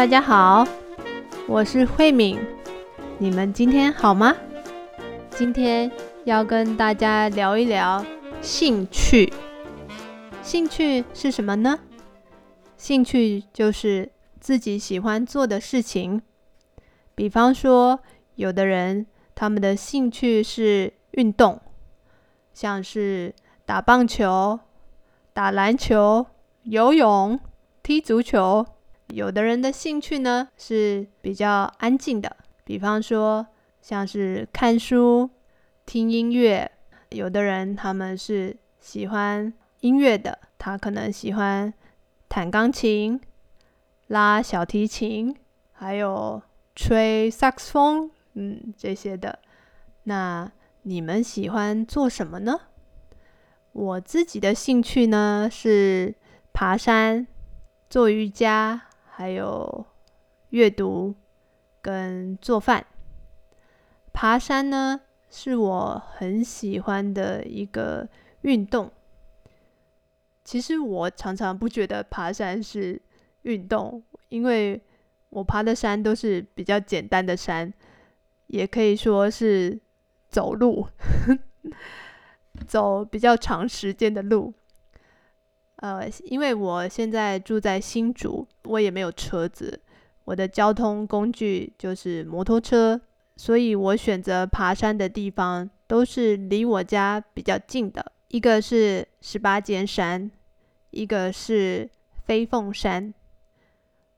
大家好，我是慧敏，你们今天好吗？今天要跟大家聊一聊兴趣。兴趣是什么呢？兴趣就是自己喜欢做的事情。比方说，有的人他们的兴趣是运动，像是打棒球、打篮球、游泳、踢足球。有的人的兴趣呢是比较安静的，比方说像是看书、听音乐。有的人他们是喜欢音乐的，他可能喜欢弹钢琴、拉小提琴，还有吹萨克斯风，嗯，这些的。那你们喜欢做什么呢？我自己的兴趣呢是爬山、做瑜伽。还有阅读跟做饭，爬山呢是我很喜欢的一个运动。其实我常常不觉得爬山是运动，因为我爬的山都是比较简单的山，也可以说是走路，走比较长时间的路。呃，因为我现在住在新竹，我也没有车子，我的交通工具就是摩托车，所以我选择爬山的地方都是离我家比较近的，一个是十八尖山，一个是飞凤山。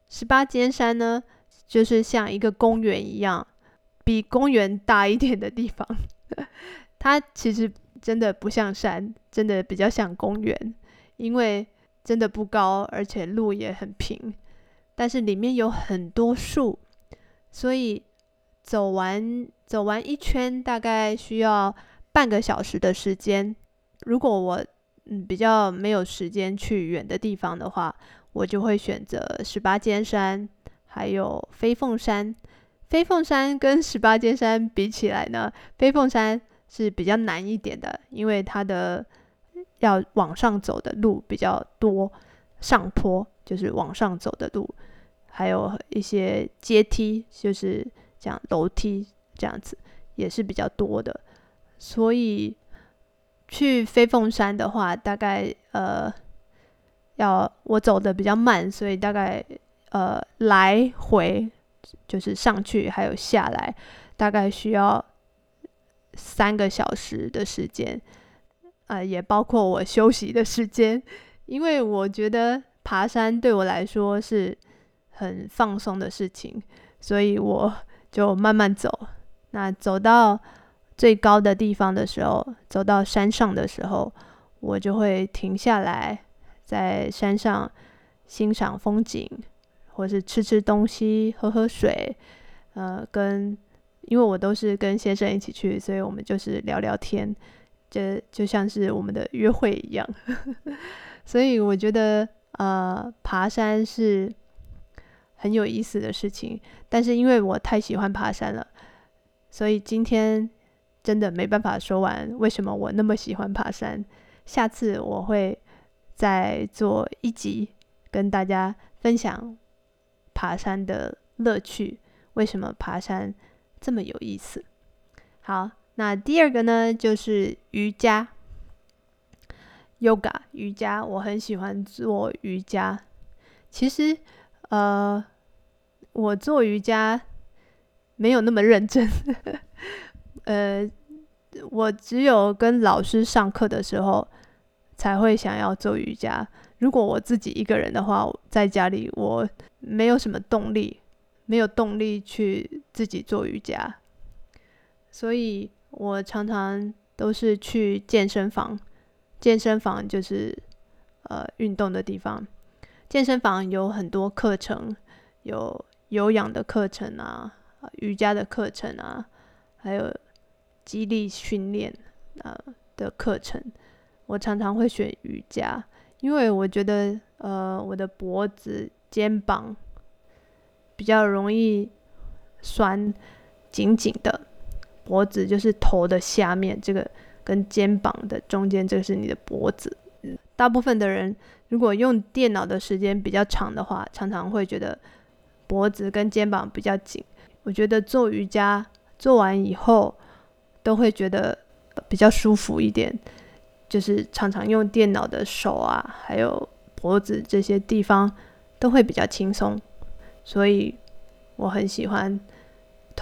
十八尖山呢，就是像一个公园一样，比公园大一点的地方，它其实真的不像山，真的比较像公园。因为真的不高，而且路也很平，但是里面有很多树，所以走完走完一圈大概需要半个小时的时间。如果我嗯比较没有时间去远的地方的话，我就会选择十八尖山，还有飞凤山。飞凤山跟十八尖山比起来呢，飞凤山是比较难一点的，因为它的。要往上走的路比较多，上坡就是往上走的路，还有一些阶梯，就是讲楼梯这样子，也是比较多的。所以去飞凤山的话，大概呃要我走的比较慢，所以大概呃来回就是上去还有下来，大概需要三个小时的时间。啊，也包括我休息的时间，因为我觉得爬山对我来说是很放松的事情，所以我就慢慢走。那走到最高的地方的时候，走到山上的时候，我就会停下来，在山上欣赏风景，或是吃吃东西、喝喝水。呃，跟因为我都是跟先生一起去，所以我们就是聊聊天。这就像是我们的约会一样，所以我觉得呃，爬山是很有意思的事情。但是因为我太喜欢爬山了，所以今天真的没办法说完为什么我那么喜欢爬山。下次我会再做一集跟大家分享爬山的乐趣，为什么爬山这么有意思。好。那第二个呢，就是瑜伽，yoga 瑜伽，我很喜欢做瑜伽。其实，呃，我做瑜伽没有那么认真，呃，我只有跟老师上课的时候才会想要做瑜伽。如果我自己一个人的话，在家里我没有什么动力，没有动力去自己做瑜伽，所以。我常常都是去健身房，健身房就是呃运动的地方。健身房有很多课程，有有氧的课程啊，瑜伽的课程啊，还有肌力训练啊的课程。我常常会选瑜伽，因为我觉得呃我的脖子、肩膀比较容易酸，紧紧的。脖子就是头的下面，这个跟肩膀的中间，这个是你的脖子。大部分的人如果用电脑的时间比较长的话，常常会觉得脖子跟肩膀比较紧。我觉得做瑜伽做完以后都会觉得比较舒服一点，就是常常用电脑的手啊，还有脖子这些地方都会比较轻松，所以我很喜欢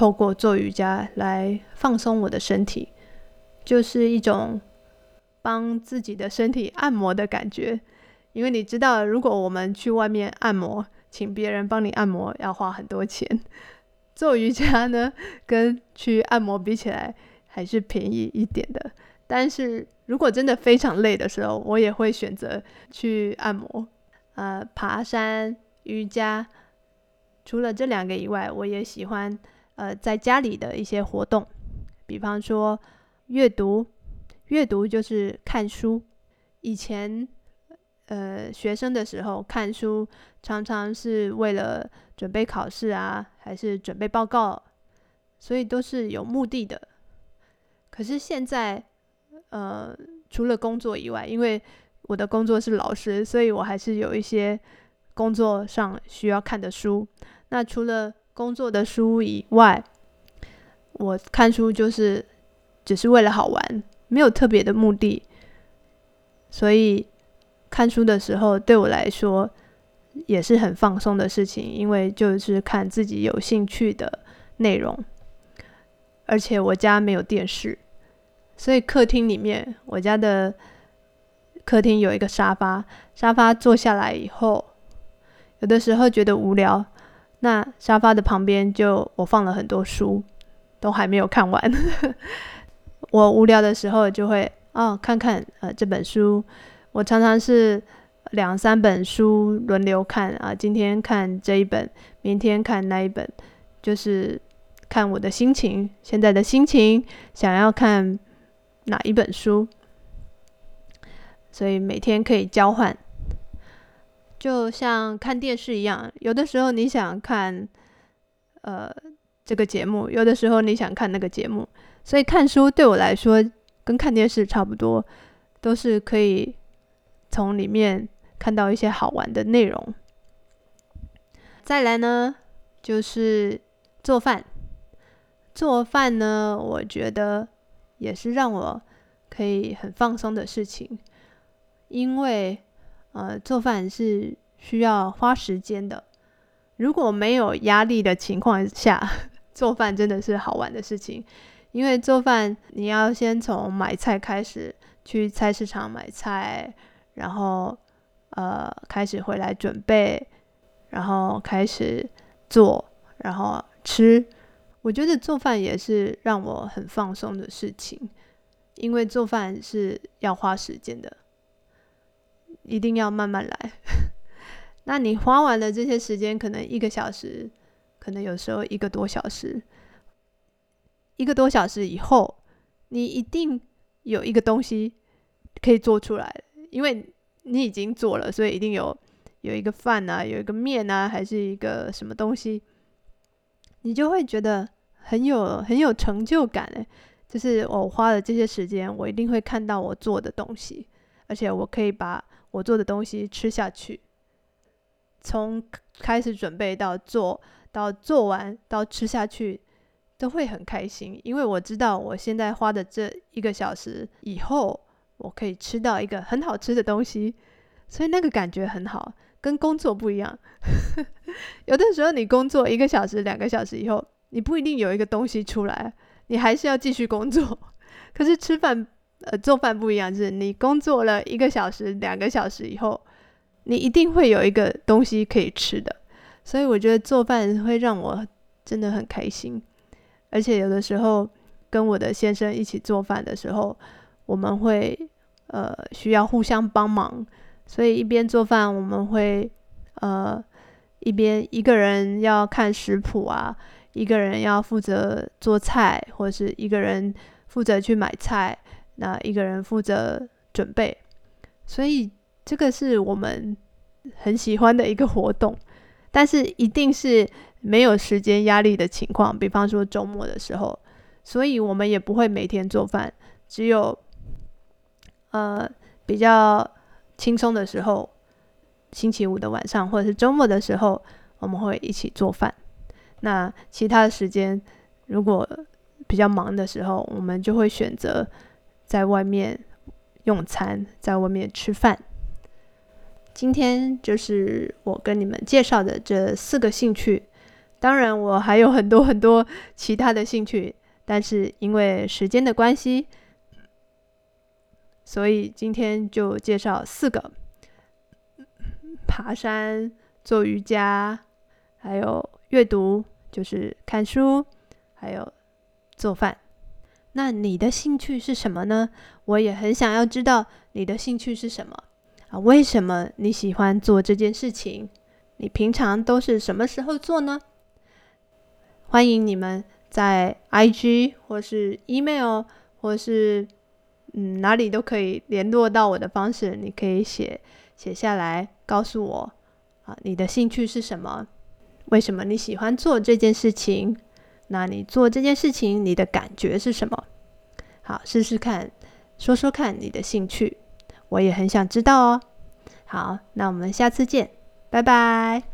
透过做瑜伽来放松我的身体，就是一种帮自己的身体按摩的感觉。因为你知道，如果我们去外面按摩，请别人帮你按摩要花很多钱。做瑜伽呢，跟去按摩比起来还是便宜一点的。但是如果真的非常累的时候，我也会选择去按摩。呃，爬山、瑜伽，除了这两个以外，我也喜欢呃在家里的一些活动，比方说阅读。阅读就是看书。以前。呃，学生的时候看书，常常是为了准备考试啊，还是准备报告，所以都是有目的的。可是现在，呃，除了工作以外，因为我的工作是老师，所以我还是有一些工作上需要看的书。那除了工作的书以外，我看书就是只是为了好玩，没有特别的目的，所以。看书的时候，对我来说也是很放松的事情，因为就是看自己有兴趣的内容。而且我家没有电视，所以客厅里面，我家的客厅有一个沙发，沙发坐下来以后，有的时候觉得无聊，那沙发的旁边就我放了很多书，都还没有看完。我无聊的时候就会哦看看呃这本书。我常常是两三本书轮流看啊，今天看这一本，明天看那一本，就是看我的心情，现在的心情想要看哪一本书，所以每天可以交换，就像看电视一样，有的时候你想看呃这个节目，有的时候你想看那个节目，所以看书对我来说跟看电视差不多，都是可以。从里面看到一些好玩的内容。再来呢，就是做饭。做饭呢，我觉得也是让我可以很放松的事情，因为呃，做饭是需要花时间的。如果没有压力的情况下，做饭真的是好玩的事情。因为做饭，你要先从买菜开始，去菜市场买菜。然后，呃，开始回来准备，然后开始做，然后吃。我觉得做饭也是让我很放松的事情，因为做饭是要花时间的，一定要慢慢来。那你花完了这些时间，可能一个小时，可能有时候一个多小时，一个多小时以后，你一定有一个东西可以做出来。因为你已经做了，所以一定有有一个饭啊，有一个面啊，还是一个什么东西，你就会觉得很有很有成就感诶，就是我花了这些时间，我一定会看到我做的东西，而且我可以把我做的东西吃下去。从开始准备到做到做完到吃下去，都会很开心，因为我知道我现在花的这一个小时以后。我可以吃到一个很好吃的东西，所以那个感觉很好，跟工作不一样。有的时候你工作一个小时、两个小时以后，你不一定有一个东西出来，你还是要继续工作。可是吃饭、呃做饭不一样，就是你工作了一个小时、两个小时以后，你一定会有一个东西可以吃的。所以我觉得做饭会让我真的很开心，而且有的时候跟我的先生一起做饭的时候。我们会呃需要互相帮忙，所以一边做饭，我们会呃一边一个人要看食谱啊，一个人要负责做菜，或者是一个人负责去买菜，那一个人负责准备，所以这个是我们很喜欢的一个活动，但是一定是没有时间压力的情况，比方说周末的时候，所以我们也不会每天做饭，只有。呃，比较轻松的时候，星期五的晚上或者是周末的时候，我们会一起做饭。那其他的时间，如果比较忙的时候，我们就会选择在外面用餐，在外面吃饭。今天就是我跟你们介绍的这四个兴趣，当然我还有很多很多其他的兴趣，但是因为时间的关系，所以今天就介绍四个：爬山、做瑜伽，还有阅读，就是看书，还有做饭。那你的兴趣是什么呢？我也很想要知道你的兴趣是什么。啊，为什么你喜欢做这件事情？你平常都是什么时候做呢？欢迎你们在 IG 或是 email 或是嗯哪里都可以联络到我的方式，你可以写写下来告诉我啊，你的兴趣是什么？为什么你喜欢做这件事情？那你做这件事情你的感觉是什么？好，试试看，说说看你的兴趣。我也很想知道哦。好，那我们下次见，拜拜。